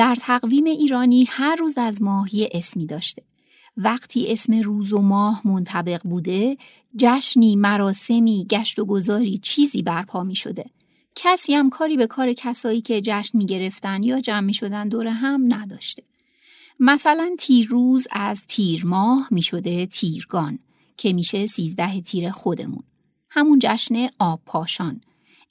در تقویم ایرانی هر روز از ماه یه اسمی داشته. وقتی اسم روز و ماه منطبق بوده، جشنی، مراسمی، گشت و گذاری چیزی برپا می شده. کسی هم کاری به کار کسایی که جشن می گرفتن یا جمع می شدن دور هم نداشته. مثلا تیر روز از تیر ماه می شده تیرگان که میشه سیزده تیر خودمون. همون جشن آب پاشان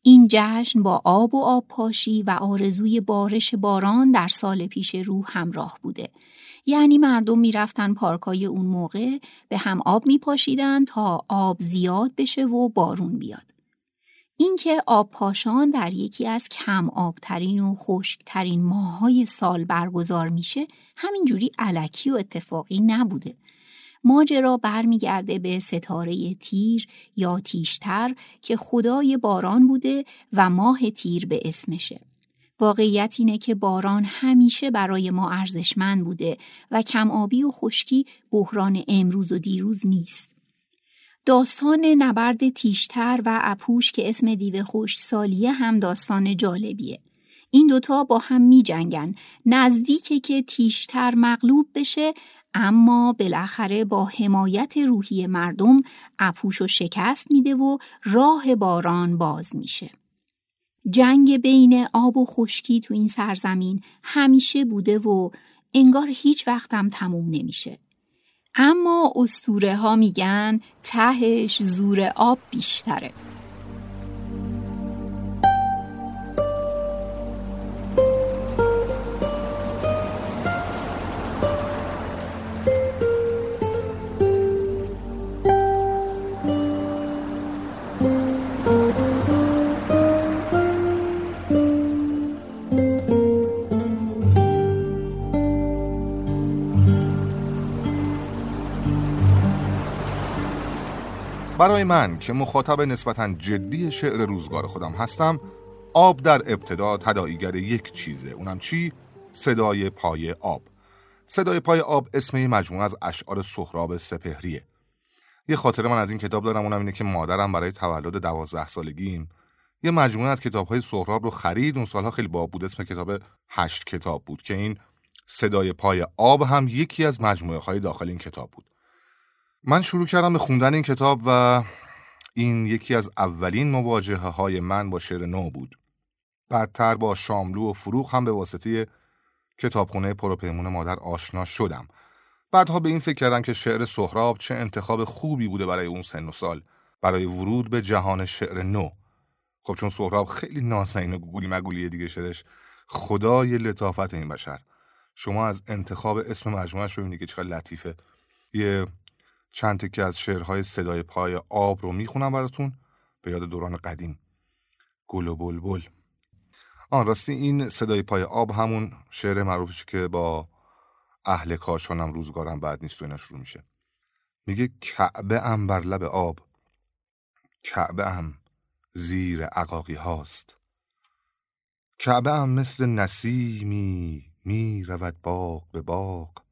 این جشن با آب و آب پاشی و آرزوی بارش باران در سال پیش رو همراه بوده. یعنی مردم می‌رفتن پارکای اون موقع به هم آب میپاشیدن تا آب زیاد بشه و بارون بیاد. اینکه آب پاشان در یکی از کم آبترین و خشکترین ماهای سال برگزار میشه همینجوری علکی و اتفاقی نبوده. ماجرا برمیگرده به ستاره تیر یا تیشتر که خدای باران بوده و ماه تیر به اسمشه. واقعیت اینه که باران همیشه برای ما ارزشمند بوده و کم آبی و خشکی بحران امروز و دیروز نیست. داستان نبرد تیشتر و اپوش که اسم دیو خشک سالیه هم داستان جالبیه. این دوتا با هم می جنگن. نزدیکه که تیشتر مغلوب بشه اما بالاخره با حمایت روحی مردم اپوش و شکست میده و راه باران باز میشه. جنگ بین آب و خشکی تو این سرزمین همیشه بوده و انگار هیچ وقتم تموم نمیشه. اما استوره ها میگن تهش زور آب بیشتره. برای من که مخاطب نسبتا جدی شعر روزگار خودم هستم آب در ابتدا تداعیگر یک چیزه. اونم چی؟ صدای پای آب. صدای پای آب اسم مجموعه از اشعار سهراب سپهریه. یه خاطره من از این کتاب دارم اونم اینه که مادرم برای تولد دوازده سالگیم. یه مجموعه از کتاب های سهراب رو خرید. اون سالها خیلی باب بود اسم کتاب هشت کتاب بود که این صدای پای آب هم یکی از مجموعه های داخل این کتاب بود. من شروع کردم به خوندن این کتاب و این یکی از اولین مواجهه های من با شعر نو بود. بعدتر با شاملو و فروغ هم به واسطه کتابخونه پروپیمون مادر آشنا شدم. بعدها به این فکر کردم که شعر سهراب چه انتخاب خوبی بوده برای اون سن و سال برای ورود به جهان شعر نو. خب چون سهراب خیلی ناسین و گوگلی مگولیه دیگه شعرش خدای لطافت این بشر. شما از انتخاب اسم مجموعش ببینید که چقدر لطیفه. یه چند تکی از شعرهای صدای پای آب رو می‌خونم براتون به یاد دوران قدیم. گل و بلبل. آن راستی این صدای پای آب همون شعر معروفش که با اهل کاشانم روزگارم بعد نیست و اینا شروع میشه. میگه کعبه ام بر لب آب. کعبه ام زیر عقاقی هاست. کعبه ام مثل نسیمی می رود باغ به باغ.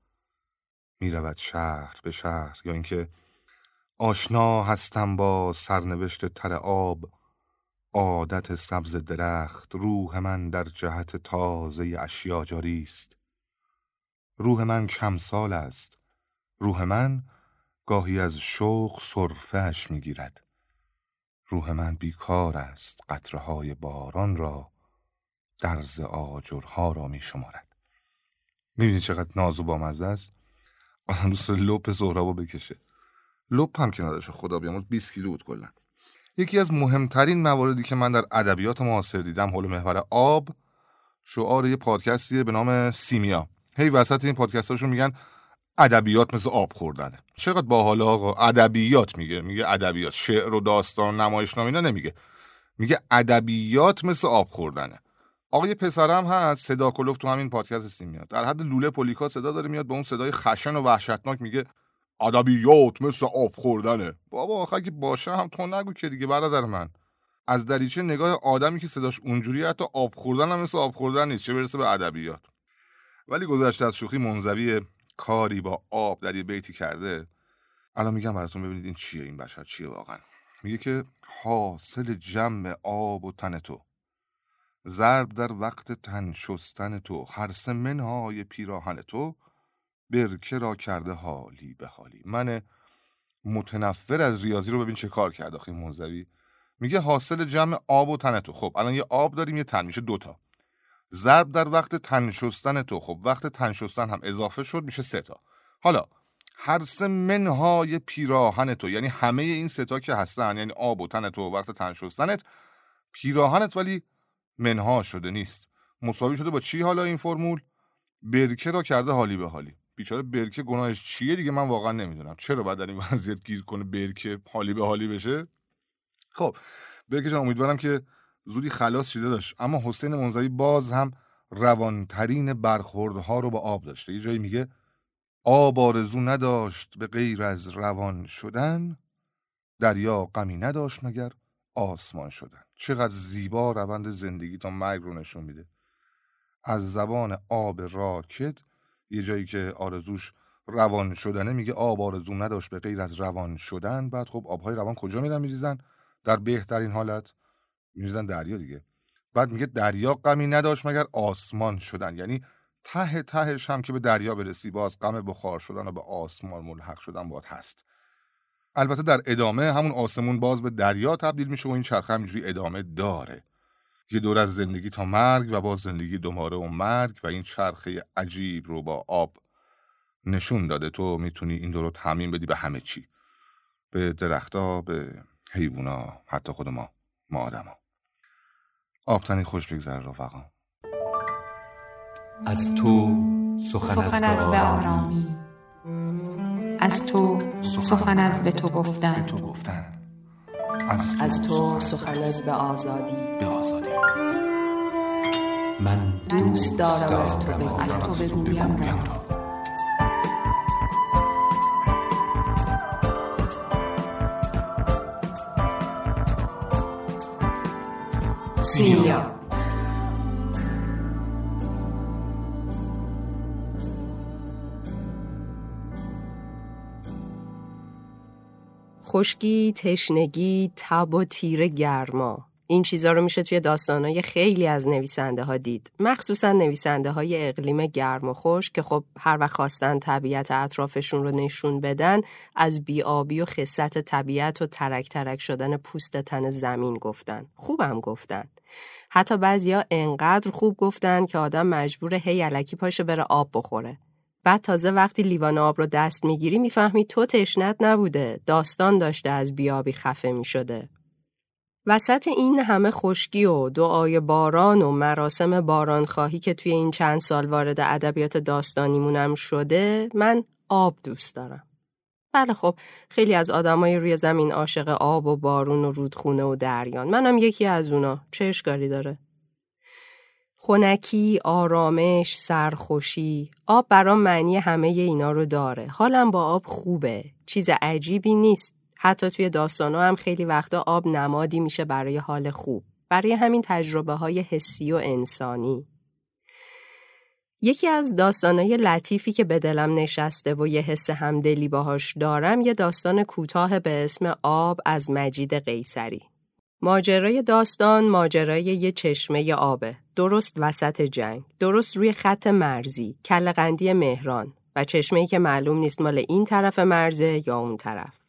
می رود شهر به شهر یا اینکه آشنا هستم با سرنوشت تر آب عادت سبز درخت روح من در جهت تازه اشیا جاری است. روح من کم سال است روح من گاهی از شوق صرفهش می‌گیرد. روح من بیکار است قطره های باران را درز آجرها را می شمارد می‌بینی چقدر ناز و بامزه است؟ آدم دوست لپ سهرابو بکشه. لپ هم که نداشت خدا بیامرز 20 کیلو بود کلا. یکی از مهمترین مواردی که من در ادبیات معاصر دیدم حول محور آب شعار یه پادکستیه به نام سیمیا. هی وسط این پادکستاشون میگن ادبیات مثل آب خوردنه. چقدر باحال آقا؟ ادبیات میگه. میگه ادبیات. شعر و داستان نمایشنامه اینا نمیگه. میگه ادبیات مثل آب خوردنه. آقای پسرم هست صدا کلوف تو همین پادکست سیم میاد. در حد لوله پولیکا صدا داره میاد با اون صدای خشن و وحشتناک میگه ادبیات مثل آب خوردنه. بابا آخه که باشه هم تو نگو که دیگه برادر من. از دریچه نگاه آدمی که صداش اونجوری حتی آب خوردن هم مثل آب خوردن نیست چه برسه به ادبیات. ولی گذشته از شوخی منزوی کاری با آب در یه بیتی کرده. الان میگم براتون ببینید این چیه این بشر چیه واقعا. میگه که حاصل جمع آب و تن تو. ضرب در وقت تن شستن تو هر منهای پیراهن تو برکه را کرده حالی به حالی. من متنفر از ریاضی رو ببین چه کار کرد آخه منزوی میگه حاصل جمع آب و تن تو. خب الان یه آب داریم یه تن میشه دوتا ضرب در وقت تن شستن تو. خب وقت تن شستن هم اضافه شد میشه سه تا. حالا هر سه منهای پیراهن تو یعنی همه این ستا که هستن یعنی آب و تن تو وقت تن شستنت پیراهنت ولی منها شده نیست. مساوی شده با چی حالا این فرمول؟ برکه را کرده حالی به حالی. بیچاره برکه گناهش چیه دیگه من واقعا نمی‌دونم. چرا باید در این وضعیت گیر کنه برکه حالی به حالی بشه؟ خب برکه جان امیدوارم که زودی خلاص شده داشت. اما حسین منزوی باز هم روانترین برخوردها رو با آب داشته. یه جایی میگه آب آرزو نداشت به غیر از روان شدن دریا غمی نداشت مگر آسمان شدن. چقدر زیبا روند زندگی تا مرگ رو نشون میده. از زبان آب راکد یه جایی که آرزوش روان شدنه میگه آب آرزو نداشت به غیر از روان شدن. بعد خب آبهای روان کجا میرن؟ میریزن در بهترین حالت. میریزن دریا دیگه. بعد میگه دریا غمی نداشت مگر آسمان شدن. یعنی ته تهش هم که به دریا برسی باز غم بخار شدن و به آسمان ملحق شدن باید هست. البته در ادامه همون آسمون باز به دریا تبدیل میشه و این چرخه همینجوری ادامه داره. یه دور از زندگی تا مرگ و باز زندگی دوباره و مرگ و این چرخه عجیب رو با آب نشون داده. تو می‌تونی این دور رو تعمین بدی به همه چی. به درختها به حیوونا حتی خود ما ما آدما. آبتنی خوش بگذره رفقا. از تو سخن, از به آرامی از تو سخن از به تو گفتن. تو گفتن. از تو سخن. از به آزادی. به آزادی. من دوست دارم از تو بگویم. از تو بگویم. را سیلیا. خشکی، تشنگی، تب و تیر گرما. این چیزا رو میشه توی داستانهای خیلی از نویسنده ها دید. مخصوصا نویسنده های اقلیم گرم و خوش که خب هر وقت خواستن طبیعت اطرافشون رو نشون بدن از بیابی و خصت طبیعت و ترک ترک شدن پوست تن زمین گفتن. خوبم گفتن. حتی بعضیا انقدر خوب گفتن که آدم مجبور هی علکی پاشه بره آب بخوره. بعد تازه وقتی لیوان آب رو دست می‌گیری می‌فهمی تو تشنت نبوده. داستان داشته از بیابی خفه می‌شده. وسط این همه خشکی و دعای باران و مراسم باران خواهی که توی این چند سال وارد ادبیات داستانیمونم شده من آب دوست دارم. بله خب خیلی از آدمای روی زمین عاشق آب و بارون و رودخونه و دریان منم یکی از اونا. چه اشکالی داره؟ خونکی، آرامش، سرخوشی آب برام معنی همه اینا رو داره. حالم با آب خوبه. چیز عجیبی نیست. حتی توی داستانا هم خیلی وقتا آب نمادی میشه برای حال خوب. برای همین تجربه های حسی و انسانی. یکی از داستانای لطیفی که به دلم نشسته و یه حس همدلی باهاش دارم یه داستان کوتاه به اسم آب از مجید قیصری. ماجرای داستان ماجرای یه چشمه آبه. درست وسط جنگ درست روی خط مرزی کلقندی مهران. و چشمه‌ای که معلوم نیست مال این طرف مرزه یا اون طرف.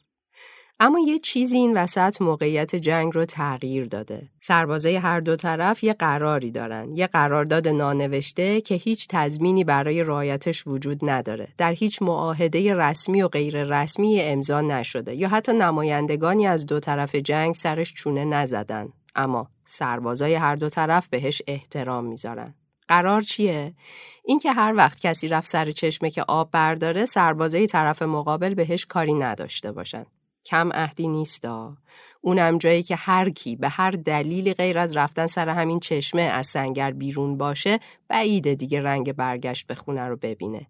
اما یه چیزی این وسط موقعیت جنگ رو تغییر داده. سربازای هر دو طرف یه قراری دارن. یه قرارداد نانوشته که هیچ تضمینی برای رعایتش وجود نداره. در هیچ معاهده رسمی و غیر رسمی امضا نشده یا حتی نمایندگانی از دو طرف جنگ سرش چونه نزدن. اما سربازای هر دو طرف بهش احترام می‌ذارن. قرار چیه؟ اینکه هر وقت کسی رفت سر چشمه که آب برداره سربازای طرف مقابل بهش کاری نداشته باشن. کم عهدی نیستا اونم جایی که هر کی به هر دلیلی غیر از رفتن سر همین چشمه از سنگر بیرون باشه بعیده دیگه رنگ برگشت به خونه رو ببینه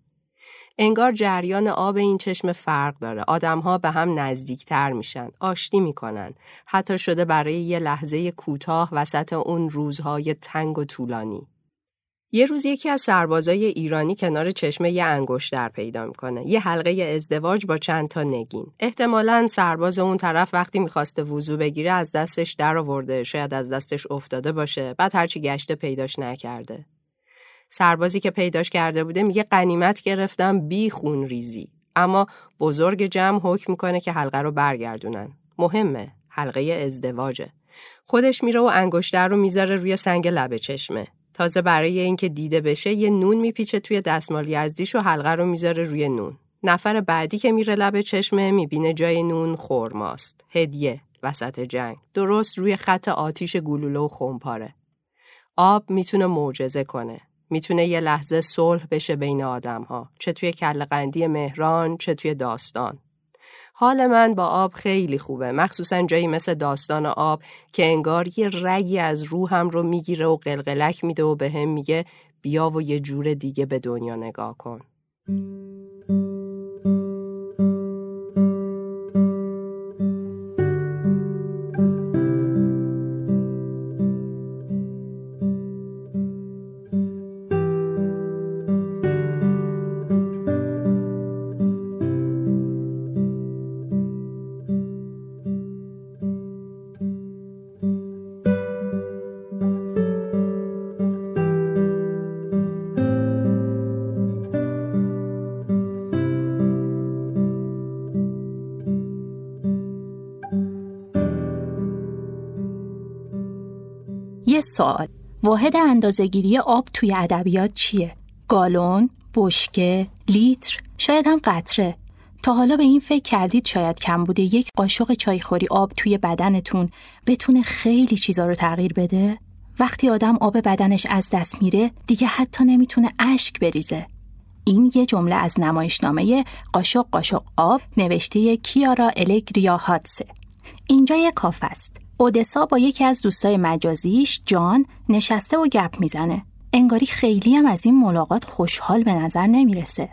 انگار جریان آب این چشم فرق داره. آدمها به هم نزدیکتر میشن. آشتی می‌کنن. حتی شده برای یه لحظه کوتاه وسط اون روزهای تنگ و طولانی. یه روز یکی از سربازای ایرانی کنار چشمه یه انگشتر پیدا می‌کنه. یه حلقه ازدواج با چند تا نگین. احتمالا سرباز اون طرف وقتی می‌خواسته وضو بگیره از دستش در آورده. شاید از دستش افتاده باشه. بعد هرچی گشته پیداش نکرده. سربازی که پیداش کرده بوده میگه قنیمت گرفتم بی خون ریزی اما بزرگ جمع حکم می‌کنه که حلقه رو برگردونن مهمه حلقه ازدواجه خودش میره و انگشتر رو می‌ذاره روی سنگ لب چشمه تازه برای اینکه دیده بشه یه نون میپیچه توی دستمال یزدیش و حلقه رو می‌ذاره روی نون. نفر بعدی که میره لب چشمه می‌بینه جای نون خورماست هدیه وسط جنگ. درست روی خط آتیش گلوله و خمپاره. آب می‌تونه معجزه کنه. می‌تونه یه لحظه صلح بشه بین آدم ها چه توی کلقندی مهران چه توی داستان. حال من با آب خیلی خوبه. مخصوصا جایی مثل داستان آب که انگار یه رگی از روحم رو می‌گیره و قلقلک میده و به هم میگه بیا و یه جور دیگه به دنیا نگاه کن. سوال واحد اندازهگیری آب توی ادبیات چیه؟ گالون، بشکه، لیتر، شاید هم قطره. تا حالا به این فکر کردید شاید کم بوده یک قاشق چایخوری آب توی بدنتون بتونه خیلی چیزا رو تغییر بده؟ وقتی آدم آب بدنش از دست میره دیگه حتی نمی‌تونه اشک بریزه. این یه جمله از نمایشنامه قاشق قاشق آب نوشته کیارا الگریا هاتسه. اینجا یه کاف است. اودسا با یکی از دوستای مجازیش جان نشسته و گپ می‌زنه. انگاری خیلی هم از این ملاقات خوشحال به نظر نمی‌رسه.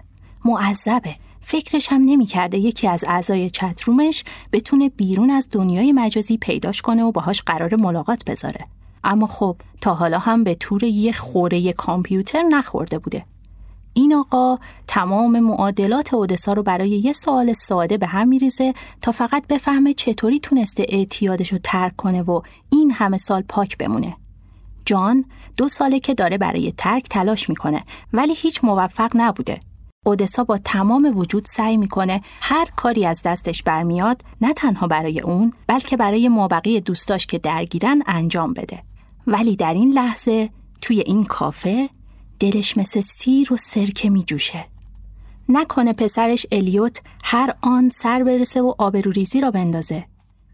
معذبه. فکرش هم نمی‌کرده یکی از اعضای چترومش بتونه بیرون از دنیای مجازی پیداش کنه و باهاش قرار ملاقات بذاره. اما خب تا حالا هم به طور یه خوره کامپیوتر نخورده بوده. این آقا تمام معادلات اودسا رو برای یه سوال ساده به هم میریزه تا فقط بفهمه چطوری تونسته اعتیادش رو ترک کنه و این همه سال پاک بمونه. جان دو ساله که داره برای ترک تلاش می‌کنه ولی هیچ موفق نبوده. اودسا با تمام وجود سعی می‌کنه هر کاری از دستش برمیاد نه تنها برای اون بلکه برای مابقی دوستاش که درگیرن انجام بده. ولی در این لحظه توی این کافه دلش مثل سیر و سرکه می جوشه. نکنه پسرش الیوت هر آن سر برسه و آبروریزی را بندازه.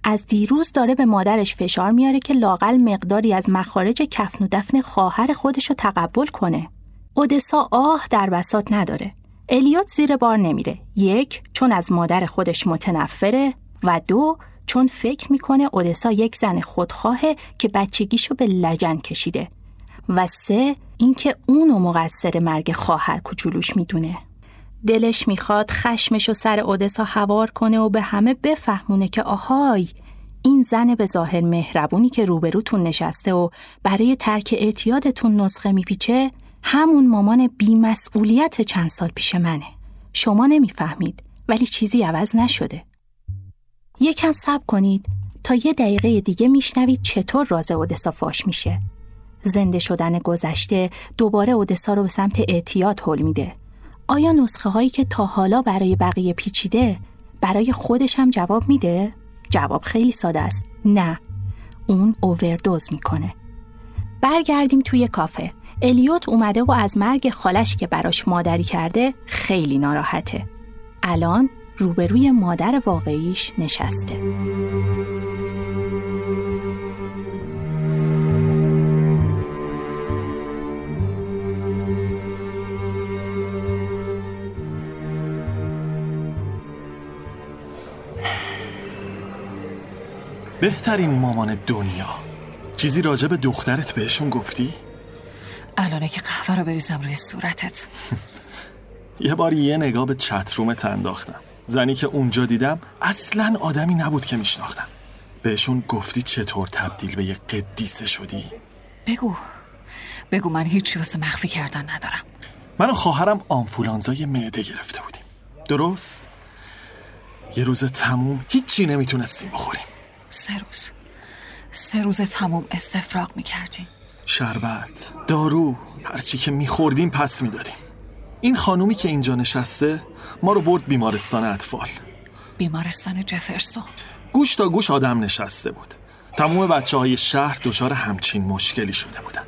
از دیروز داره به مادرش فشار میاره که لاقل مقداری از مخارج کفن و دفن خواهر خودش رو تقبل کنه. اودسا آه در بسات نداره. الیوت زیر بار نمیره. یک چون از مادر خودش متنفره و دو چون فکر می‌کنه اودسا یک زن خودخواهه که بچگیشو به لجن کشیده و سه اینکه اونو مقصر مرگ خواهر کوچولوش می‌دونه. دلش می‌خواد خشمش و سر اودسا هوار کنه و به همه بفهمونه که آهای این زن به ظاهر مهربونی که روبروتون نشسته و برای ترک اعتیادتون نسخه میپیچه همون مامان بیمسئولیت چند سال پیش منه. شما نمی‌فهمید ولی چیزی عوض نشده. یکم صبر کنید تا یه دقیقه دیگه میشنوید چطور راز اودسا فاش میشه. زنده شدن گذشته دوباره اودسا رو به سمت اعتیاد حل میده. آیا نسخه هایی که تا حالا برای بقیه پیچیده برای خودش هم جواب میده؟ جواب خیلی ساده است. نه. اون اووردوز می‌کنه. برگردیم توی کافه. الیوت اومده و از مرگ خالش که براش مادری کرده خیلی ناراحته. الان روبروی مادر واقعیش نشسته. بهترین مامان دنیا. چیزی راجع به دخترت بهشون گفتی؟ الانه که قهوه رو بریزم روی صورتت. یه بار یه نگاه به چترومت انداختم. زنی که اونجا دیدم اصلا آدمی نبود که میشناختم. بهشون گفتی چطور تبدیل به یه قدیسه شدی؟ بگو. بگو من هیچی واسه مخفی کردن ندارم. من و خواهرم آنفولانزای معده گرفته بودیم. درست؟ یه روز تموم هیچی نمی‌تونستیم بخوریم. سه روز. سه روز تموم استفراغ می‌کردیم. شربت دارو هرچی که میخوردیم پس می‌دادیم. این خانومی که اینجا نشسته ما رو برد بیمارستان اطفال. بیمارستان جفرسون. گوش تا گوش آدم نشسته بود. تموم بچه های شهر دچار همچین مشکلی شده بودن.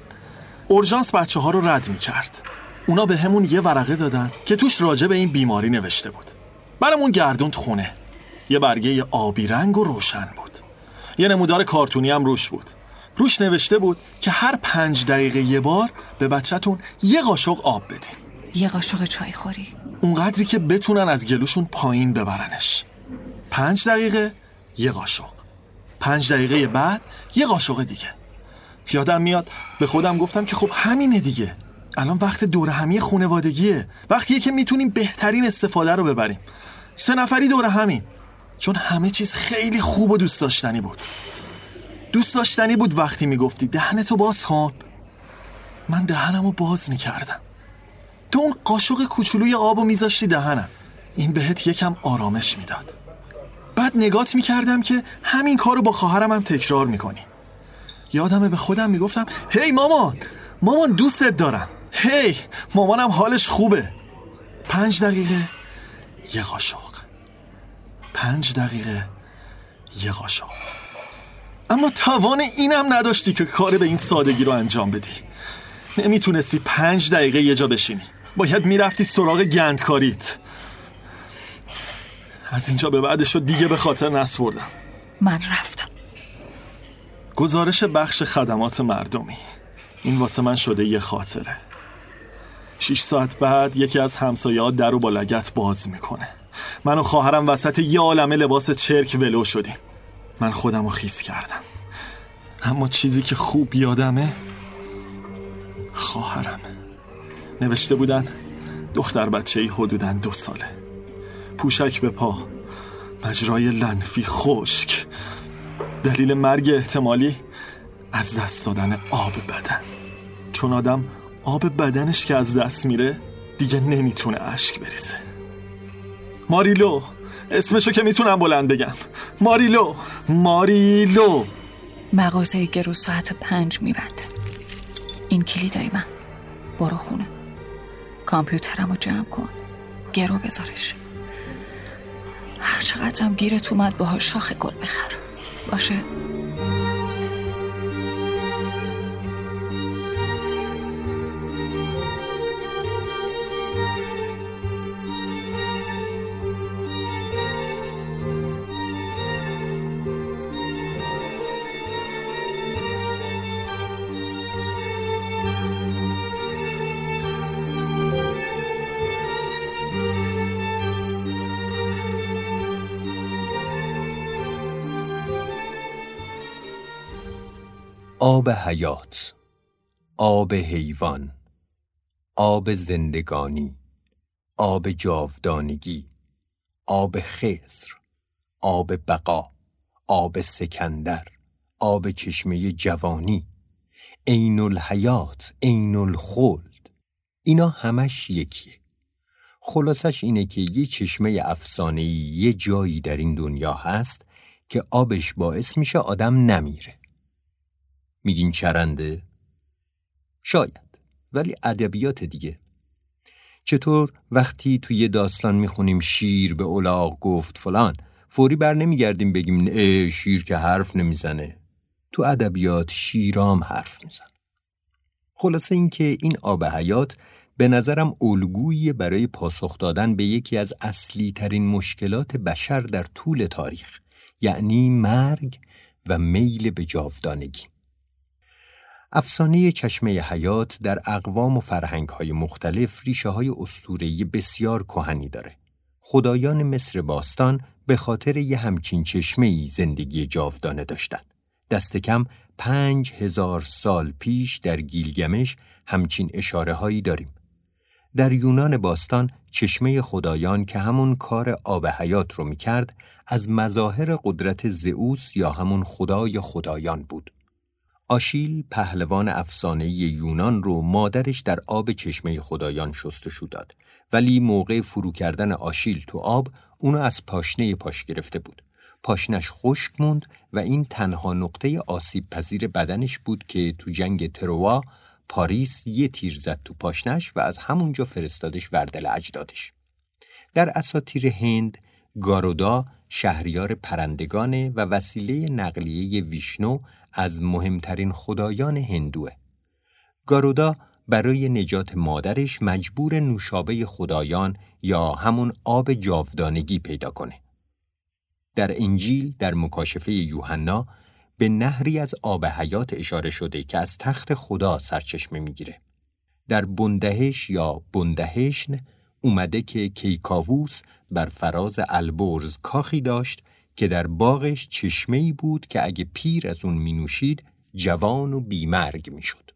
اورژانس بچه ها رو رد می کرد اونا به همون یه ورقه دادن که توش راجع به این بیماری نوشته بود. برامون گردوند خونه. یه برگه آبی رنگ و روشن بود. یه نمودار کارتونی هم روش بود. روش نوشته بود که هر پنج دقیقه یه بار به بچهتون یه قاشق آب بدین. یه قاشق چای خوری. اونقدری که بتونن از گلوشون پایین ببرنش. پنج دقیقه یه قاشق. پنج دقیقه بعد یه قاشق دیگه. یادم میاد به خودم گفتم که خب همینه دیگه. الان وقت دور همی خونوادگیه. وقتیه که می‌تونیم بهترین استفاده رو ببریم. سه نفری دور همین. چون همه چیز خیلی خوب و دوست داشتنی بود. دوست داشتنی بود وقتی می‌گفتی دهنتو باز کن. من دهنمو باز می‌کردم. تو اون قاشق کوچولوی آبو میذاشتی دهنم. این بهت یکم آرامش می‌داد. بعد نگات می‌کردم که همین کارو با خواهرم هم تکرار می‌کنی. یادمه به خودم می‌گفتم هی مامان مامان دوستت دارم. هی مامانم حالش خوبه. پنج دقیقه یه قاشق. پنج دقیقه. یه قاشق. اما توان اینم نداشتی که کار به این سادگی رو انجام بدی. نمی‌تونستی پنج دقیقه یه جا بشینی. باید می‌رفتی سراغ گندکاریت. از اینجا به بعدش رو دیگه به خاطر نسپردم. من رفتم. گزارش بخش خدمات مردمی. این واسه من شده یه خاطره. شیش ساعت بعد یکی از همسایه در و با لگت باز می‌کنه. من و خواهرم وسط یه عالمه لباس چرک ولو شدیم. من خودم رو خیس کردم. اما چیزی که خوب یادمه خواهرم. نوشته بودن دختر بچه ای حدودن دو ساله. پوشک به پا مجرای لنفی خشک. دلیل مرگ احتمالی از دست دادن آب بدن. چون آدم آب بدنش که از دست میره دیگه نمی‌تونه اشک بریزه. ماریلو اسمشو که می‌تونم بلند بگم. ماریلو ماریلو. مغازه گرو ساعت پنج میبنده این کلیدای من. برو خونه. کامپیوترم رو جمع کن. گرو بذارش. هر چقدرم گیرت اومد باهاش شاخ گل بخر. باشه؟ آب حیات آب حیوان آب زندگانی آب جاودانگی آب خزر آب بقا آب سکندر آب چشمه جوانی عین الحیات عین الخلد. اینا همش یکیه خلاصش اینه که یه چشمه افسانه‌ای یه جایی در این دنیا هست که آبش باعث میشه آدم نمیره. میگین چرنده؟ شاید ولی ادبیات دیگه. چطور وقتی توی یه داستان می‌خونیم شیر به اولاغ گفت فلان فوری بر نمیگردیم بگیم اه شیر که حرف نمی‌زنه. تو ادبیات شیرام حرف میزن. خلاصه اینکه این آب حیات به نظرم الگویی برای پاسخ دادن به یکی از اصلی ترین مشکلات بشر در طول تاریخ یعنی مرگ و میل به جاودانگی. افسانه چشمه حیات در اقوام و فرهنگ‌های مختلف ریشه های اسطوره‌ای بسیار کهنی داره. خدایان مصر باستان به خاطر یه همچین چشمه ای زندگی جاودانه داشتند. دست کم پنج هزار سال پیش در گیلگمش همچین اشاره هایی داریم. در یونان باستان چشمه خدایان که همون کار آب حیات رو می‌کرد از مظاهر قدرت زئوس یا همون خدای خدایان بود. آشیل پهلوان افسانه یونان رو مادرش در آب چشمه خدایان شستشو داد ولی موقع فرو کردن آشیل تو آب اونو از پاشنه پاش گرفته بود. پاشنش خشک موند و این تنها نقطه آسیب پذیر بدنش بود که تو جنگ تروا پاریس یه تیر زد تو پاشنش و از همونجا فرستادش وردل اجدادش. در اساطیر هند گارودا شهریار پرندگانه و وسیله نقلیه ویشنو از مهمترین خدایان هندوه. گارودا برای نجات مادرش مجبور نوشابه خدایان یا همون آب جاودانگی پیدا کنه. در انجیل در مکاشفه یوحنا به نهری از آب حیات اشاره شده که از تخت خدا سرچشمه می‌گیره. در بندهش یا بندهشن اومده که کیکاووس بر فراز البرز کاخی داشت که در باغش چشمه بود که اگه پیر از اون می نوشید جوان و بیمرگ می شد.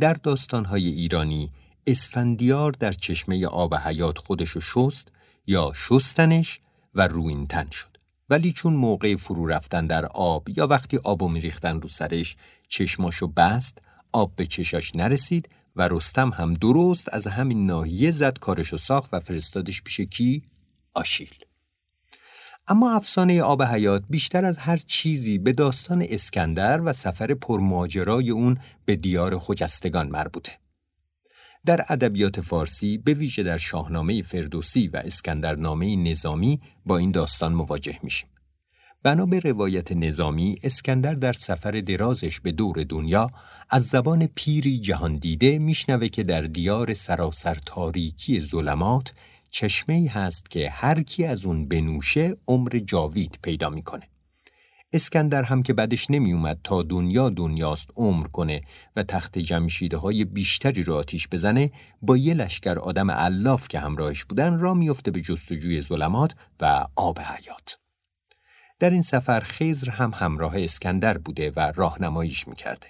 در داستانهای ایرانی اسفندیار در چشمه آب حیات خودشو شست یا شستنش و روینتن شد. ولی چون موقع فرو رفتن در آب یا وقتی آبو میریختن رو سرش چشماشو بست آب به چشاش نرسید و رستم هم درست از همین ناحیه زد کارشو ساخت و فرستادش پیش کی؟ آشیل. اما افسانه آب حیات بیشتر از هر چیزی به داستان اسکندر و سفر پرماجرای اون به دیار خجستگان مربوطه. در ادبیات فارسی به ویژه در شاهنامه فردوسی و اسکندرنامه نظامی با این داستان مواجه میشیم. بنا به روایت نظامی اسکندر در سفر درازش به دور دنیا از زبان پیری جهان دیده میشنوه که در دیار سراسر تاریکی ظلمات چشمه هست که هر کی از اون بنوشه عمر جاوید پیدا می‌کنه. اسکندر هم که بعدش نمیومد تا دنیا دنیاست عمر کنه و تخت جمشیده های بیشتری رو آتیش بزنه با یه لشکر آدم علاف که همراهش بودن را میفته به جستجوی ظلمات و آب حیات. در این سفر خیزر هم همراه اسکندر بوده و راهنماییش می‌کرده.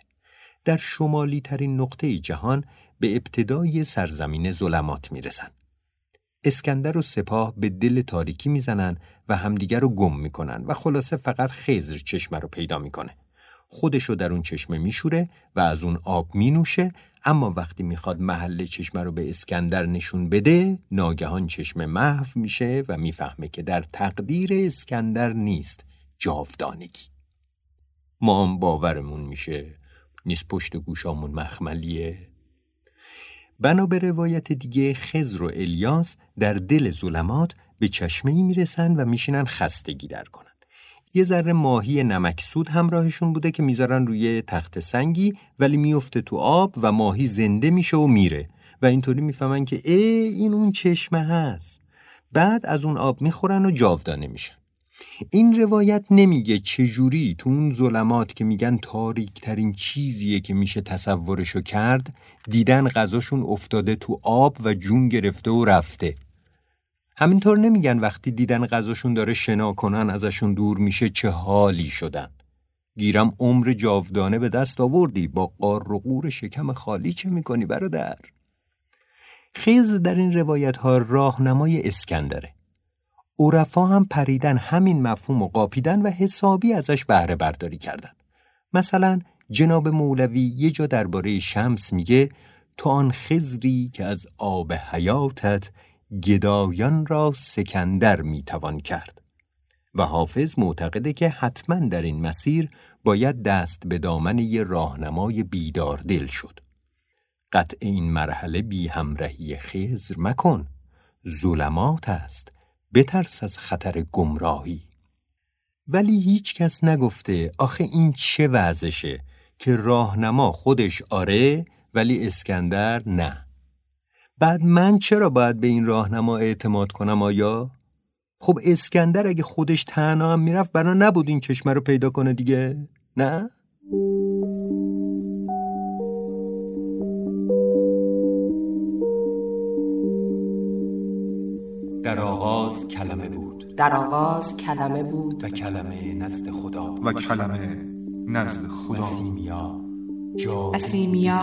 در شمالی ترین نقطه جهان به ابتدای سرزمین ظلمات می‌رسن. اسکندر و سپاه به دل تاریکی می‌زنن و همدیگر رو گم می‌کنن و خلاصه فقط خزر چشمه رو پیدا می‌کنه. خودش رو در اون چشمه میشوره و از اون آب مینوشه اما وقتی می‌خواد محل چشمه رو به اسکندر نشون بده ناگهان چشمه محو میشه و می‌فهمه که در تقدیر اسکندر نیست جاودانگی. ما هم باورمون میشه. نیست پشت گوشامون مخملیه. بنا به روایت دیگه خزر و الیاس در دل ظلمات به چشمه ای می‌رسن و میشینن خستگی در کنن. یه ذره ماهی نمکسود همراهشون بوده که می‌ذارن روی تخت سنگی ولی میفته تو آب و ماهی زنده میشه و میره و اینطوری می‌فهمن که ای این اون چشمه هست. بعد از اون آب می‌خورن و جاودانه میشن. این روایت نمیگه چجوری تو اون ظلمات که میگن تاریک ترین چیزیه که میشه تصورشو کرد دیدن غذاشون افتاده تو آب و جون گرفته و رفته. همینطور نمیگن وقتی دیدن غذاشون داره شنا کنن ازشون دور میشه چه حالی شدن. گیرم عمر جاودانه به دست آوردی با قار و قور شکم خالی چه می‌کنی برادر؟ خیز در این روایت ها راهنمای اسکندره. عرفا هم پریدن همین مفهوم و قاپیدن و حسابی ازش بهره برداری کردن. مثلا جناب مولوی یه جا درباره شمس میگه تو آن خزری که از آب حیاتت گدایان را سکندر می‌توان کرد. و حافظ معتقده که حتما در این مسیر باید دست به دامن یه راهنمای بیدار دل شد. قطع این مرحله بی همراهی خزر مکن. ظلمات است بترس از خطر گمراهی ولی هیچ کس نگفته آخه این چه وضعشه که راهنما خودش آره ولی اسکندر نه بعد من چرا باید به این راهنما اعتماد کنم آیا؟ خب اسکندر اگه خودش تنها هم می‌رفت برا نبود این کشمه رو پیدا کنه دیگه نه؟ در آغاز کلمه بود. کلمه بود و کلمه نزد خدا و کلمه نزد خدا سیمیا و سیمیا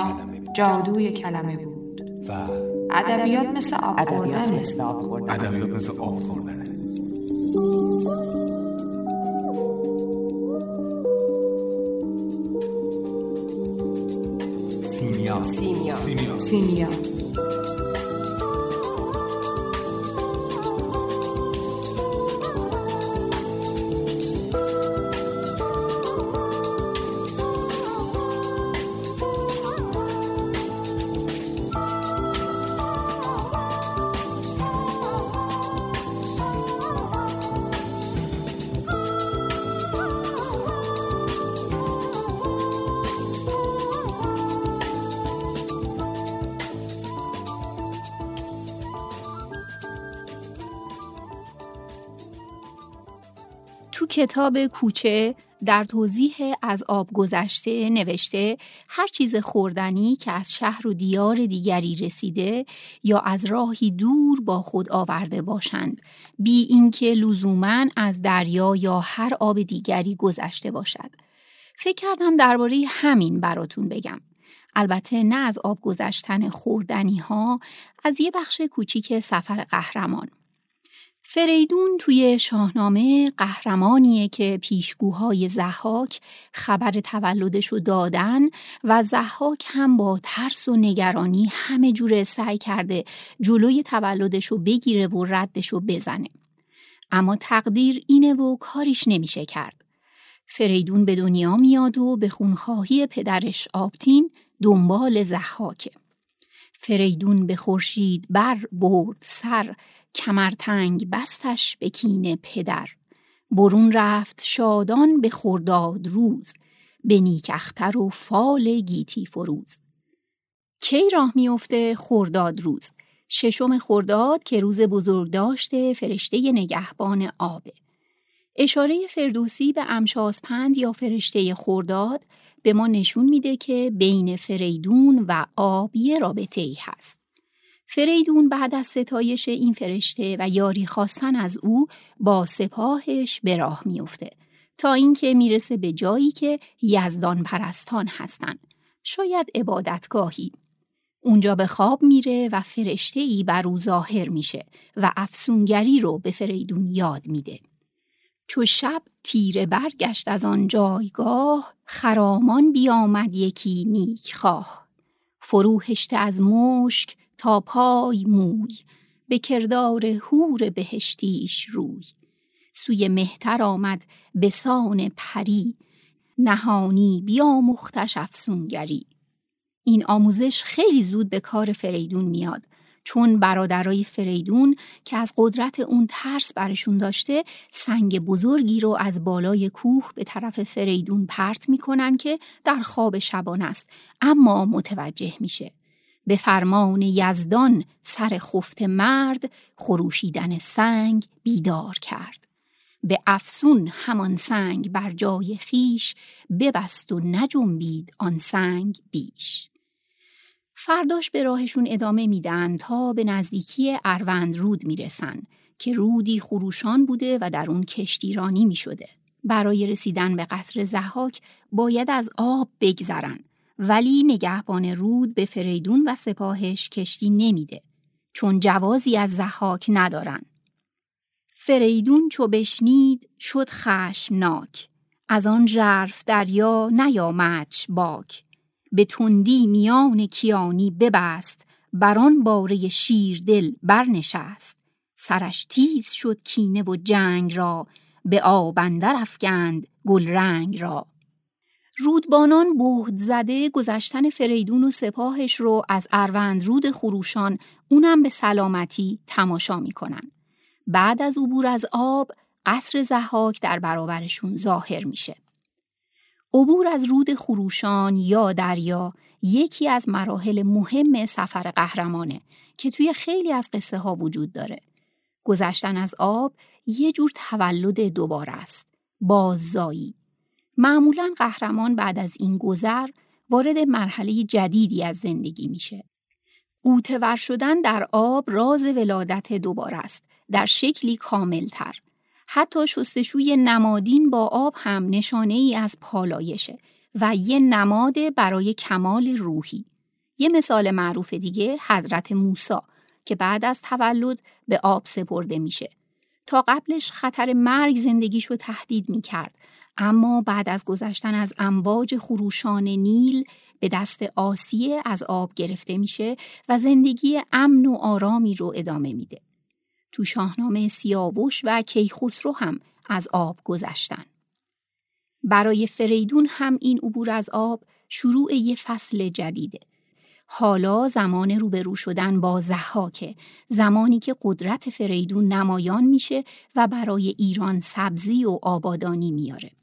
جادوی کلمه بود. و ادبیات مثل آب ادبیات خوردنه. مثل آب خوردن ادبیات مثل آب خوردنه. سیمیا. سیمیا. سیمیا. سیمیا. کتاب کوچه در توضیح از آب گذشته نوشته هر چیز خوردنی که از شهر و دیار دیگری رسیده یا از راهی دور با خود آورده باشند بی اینکه لزوما از دریا یا هر آب دیگری گذشته باشد. فکر کردم درباره همین براتون بگم. البته نه از آب گذشتن خوردنی ها از یه بخش کوچیک سفر قهرمان. فریدون توی شاهنامه قهرمانیه که پیشگوهای زحاک خبر تولدشو دادن و زحاک هم با ترس و نگرانی همه جوره سعی کرده جلوی تولدشو بگیره و ردشو بزنه. اما تقدیر اینه و کاریش نمیشه کرد. فریدون به دنیا میاد و به خونخواهی پدرش آبتین دنبال زحاکه. فریدون به خورشید بر برد سر کمرتنگ بستش به کین پدر. برون رفت شادان به خرداد روز به نیک اختر و فال گیتی فروز. کی راه میفته خرداد روز؟ ششم خرداد که روز بزرگ داشته فرشته نگهبان آبه اشاره فردوسی به امشاسپند یا فرشته خرداد به ما نشون میده که بین فریدون و آب یه رابطه ای هست. فریدون بعد از ستایش این فرشته و یاری خواستن از او با سپاهش به راه میفته تا اینکه می‌رسه به جایی که یزدان پرستان هستن. شاید عبادتگاهی. اونجا به خواب میره و فرشته ای بر او ظاهر میشه و افسونگری رو به فریدون یاد میده. چو شب تیره برگشت از آن جایگاه خرامان بیامد یکی نیک خواه فروهشته از مشک تا پای موی به کردار هور بهشتیش روی. سوی مهتر آمد به سان پری نهانی بیامختش افسونگری. این آموزش خیلی زود به کار فریدون میاد چون برادرای فریدون که از قدرت اون ترس برشون داشته سنگ بزرگی رو از بالای کوه به طرف فریدون پرت می‌کنن که در خواب شبان است اما متوجه میشه. به فرمان یزدان سر خفت مرد خروشیدن سنگ بیدار کرد. به افسون همان سنگ بر جای خیش ببست و نجنبید آن سنگ بیش. فرداش به راهشون ادامه میدن تا به نزدیکی اروند رود می‌رسن که رودی خروشان بوده و در اون کشتیرانی می‌شده. برای رسیدن به قصر زحاک باید از آب بگذرن. ولی نگهبان رود به فریدون و سپاهش کشتی نمیده چون جوازی از زحاک ندارن. فریدون چو بشنید شد خشمناک از آن ژرف دریا نیامدش باک. به تندی میان کیانی ببست بران باره شیر دل برنشست. سرش تیز شد کینه و جنگ را به آب اندر افکند گل رنگ را. رودبانان بهد زده گذشتن فریدون و سپاهش رو از اروند رود خروشان اونم به سلامتی تماشا می‌کنن بعد از عبور از آب قصر زحاک در برابرشون ظاهر میشه عبور از رود خروشان یا دریا یکی از مراحل مهم سفر قهرمانه که توی خیلی از قصه ها وجود داره. گذشتن از آب یه جور تولد دوباره است. باززایی. معمولا قهرمان بعد از این گذر وارد مرحله جدیدی از زندگی میشه. قوتور شدن در آب راز ولادت دوباره است. در شکلی کاملتر. حتی شستشوی نمادین با آب هم نشانه ای از پالایشه و یه نماد برای کمال روحی. یه مثال معروف دیگه حضرت موسی که بعد از تولد به آب سپرده میشه. تا قبلش خطر مرگ زندگیشو تهدید می‌کرد اما بعد از گذشتن از امواج خروشان نیل به دست آسیه از آب گرفته میشه و زندگی امن و آرامی رو ادامه میده. تو شاهنامه سیاوش و کیخسرو هم از آب گذشتن. برای فریدون هم این عبور از آب شروع یه فصل جدیده. حالا زمان روبرو شدن با زحاکه زمانی که قدرت فریدون نمایان میشه و برای ایران سبزی و آبادانی میاره.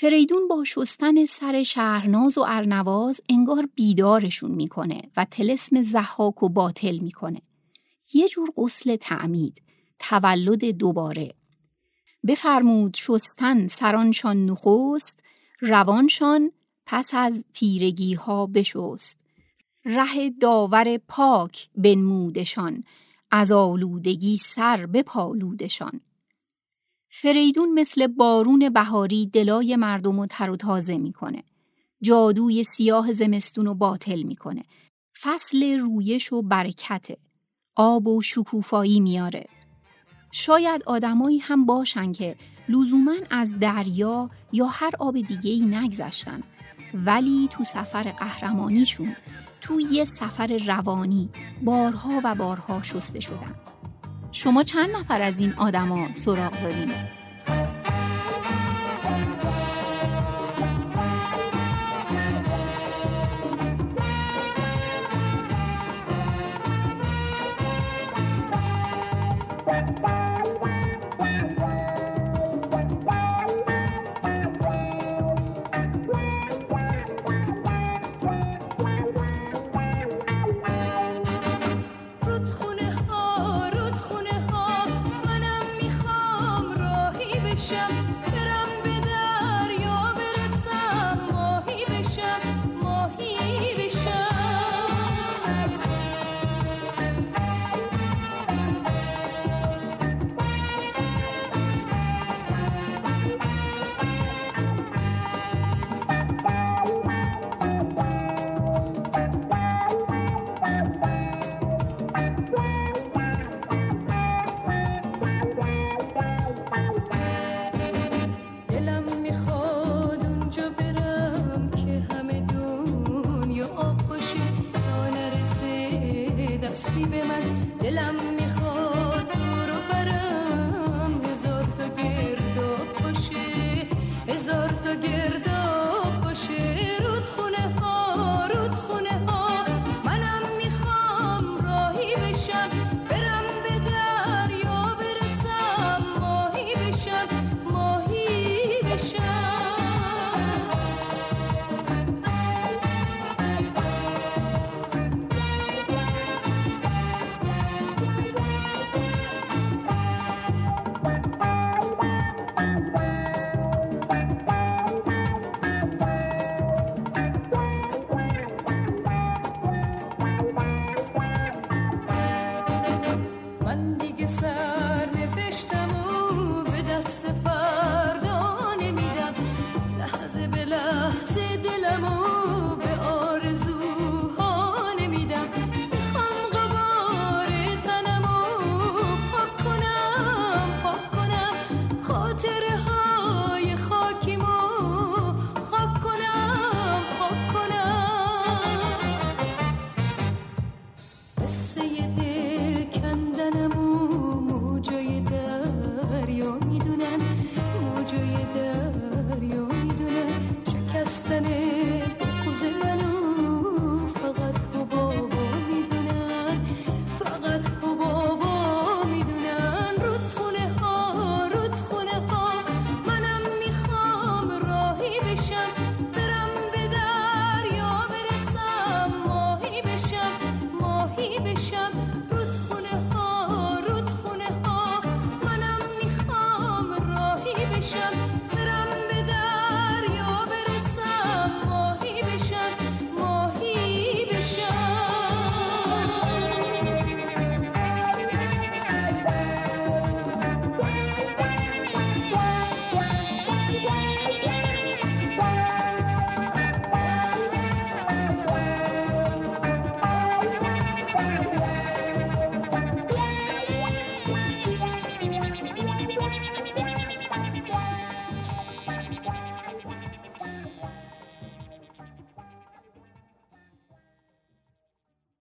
فریدون با شستن سر شهرناز و ارنواز انگار بیدارشون می‌کنه و تلسم زحاک و باطل می‌کنه. یه جور غسل تعمید، تولد دوباره. بفرمود شستن سرانشان نخست، روانشان پس از تیرگی ها بشست. ره داور پاک بنمودشان، از آلودگی سر بپالودشان. فریدون مثل بارون بهاری دلای مردم رو تر و تازه می‌کنه. جادوی سیاه زمستون رو باطل می‌کنه. فصل رویش و برکته. آب و شکوفایی میاره. شاید آدمایی هم باشن که لزوما از دریا یا هر آب دیگه ای نگذشتن ولی تو سفر قهرمانیشون تو یه سفر روانی بارها و بارها شسته شدن شما چند نفر از این آدما سراغ دارین؟